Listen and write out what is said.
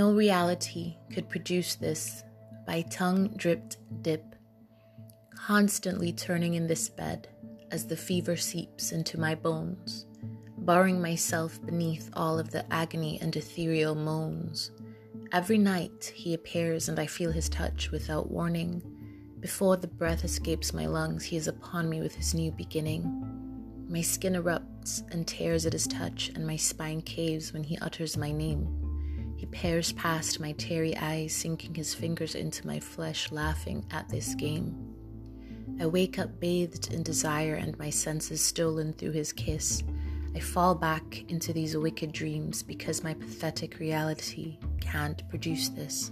No reality could produce this by tongue dripped dip, constantly turning in this bed as the fever seeps into my bones, burying myself beneath all of the agony and ethereal moans. Every night he appears and I feel his touch without warning. Before the breath escapes my lungs, he is upon me with his new beginning. My skin erupts and tears at his touch, and my spine caves when he utters my name. He peers past my teary eyes, sinking his fingers into my flesh, laughing at this game. I wake up bathed in desire and my senses stolen through his kiss. I fall back into these wicked dreams because my pathetic reality can't produce this.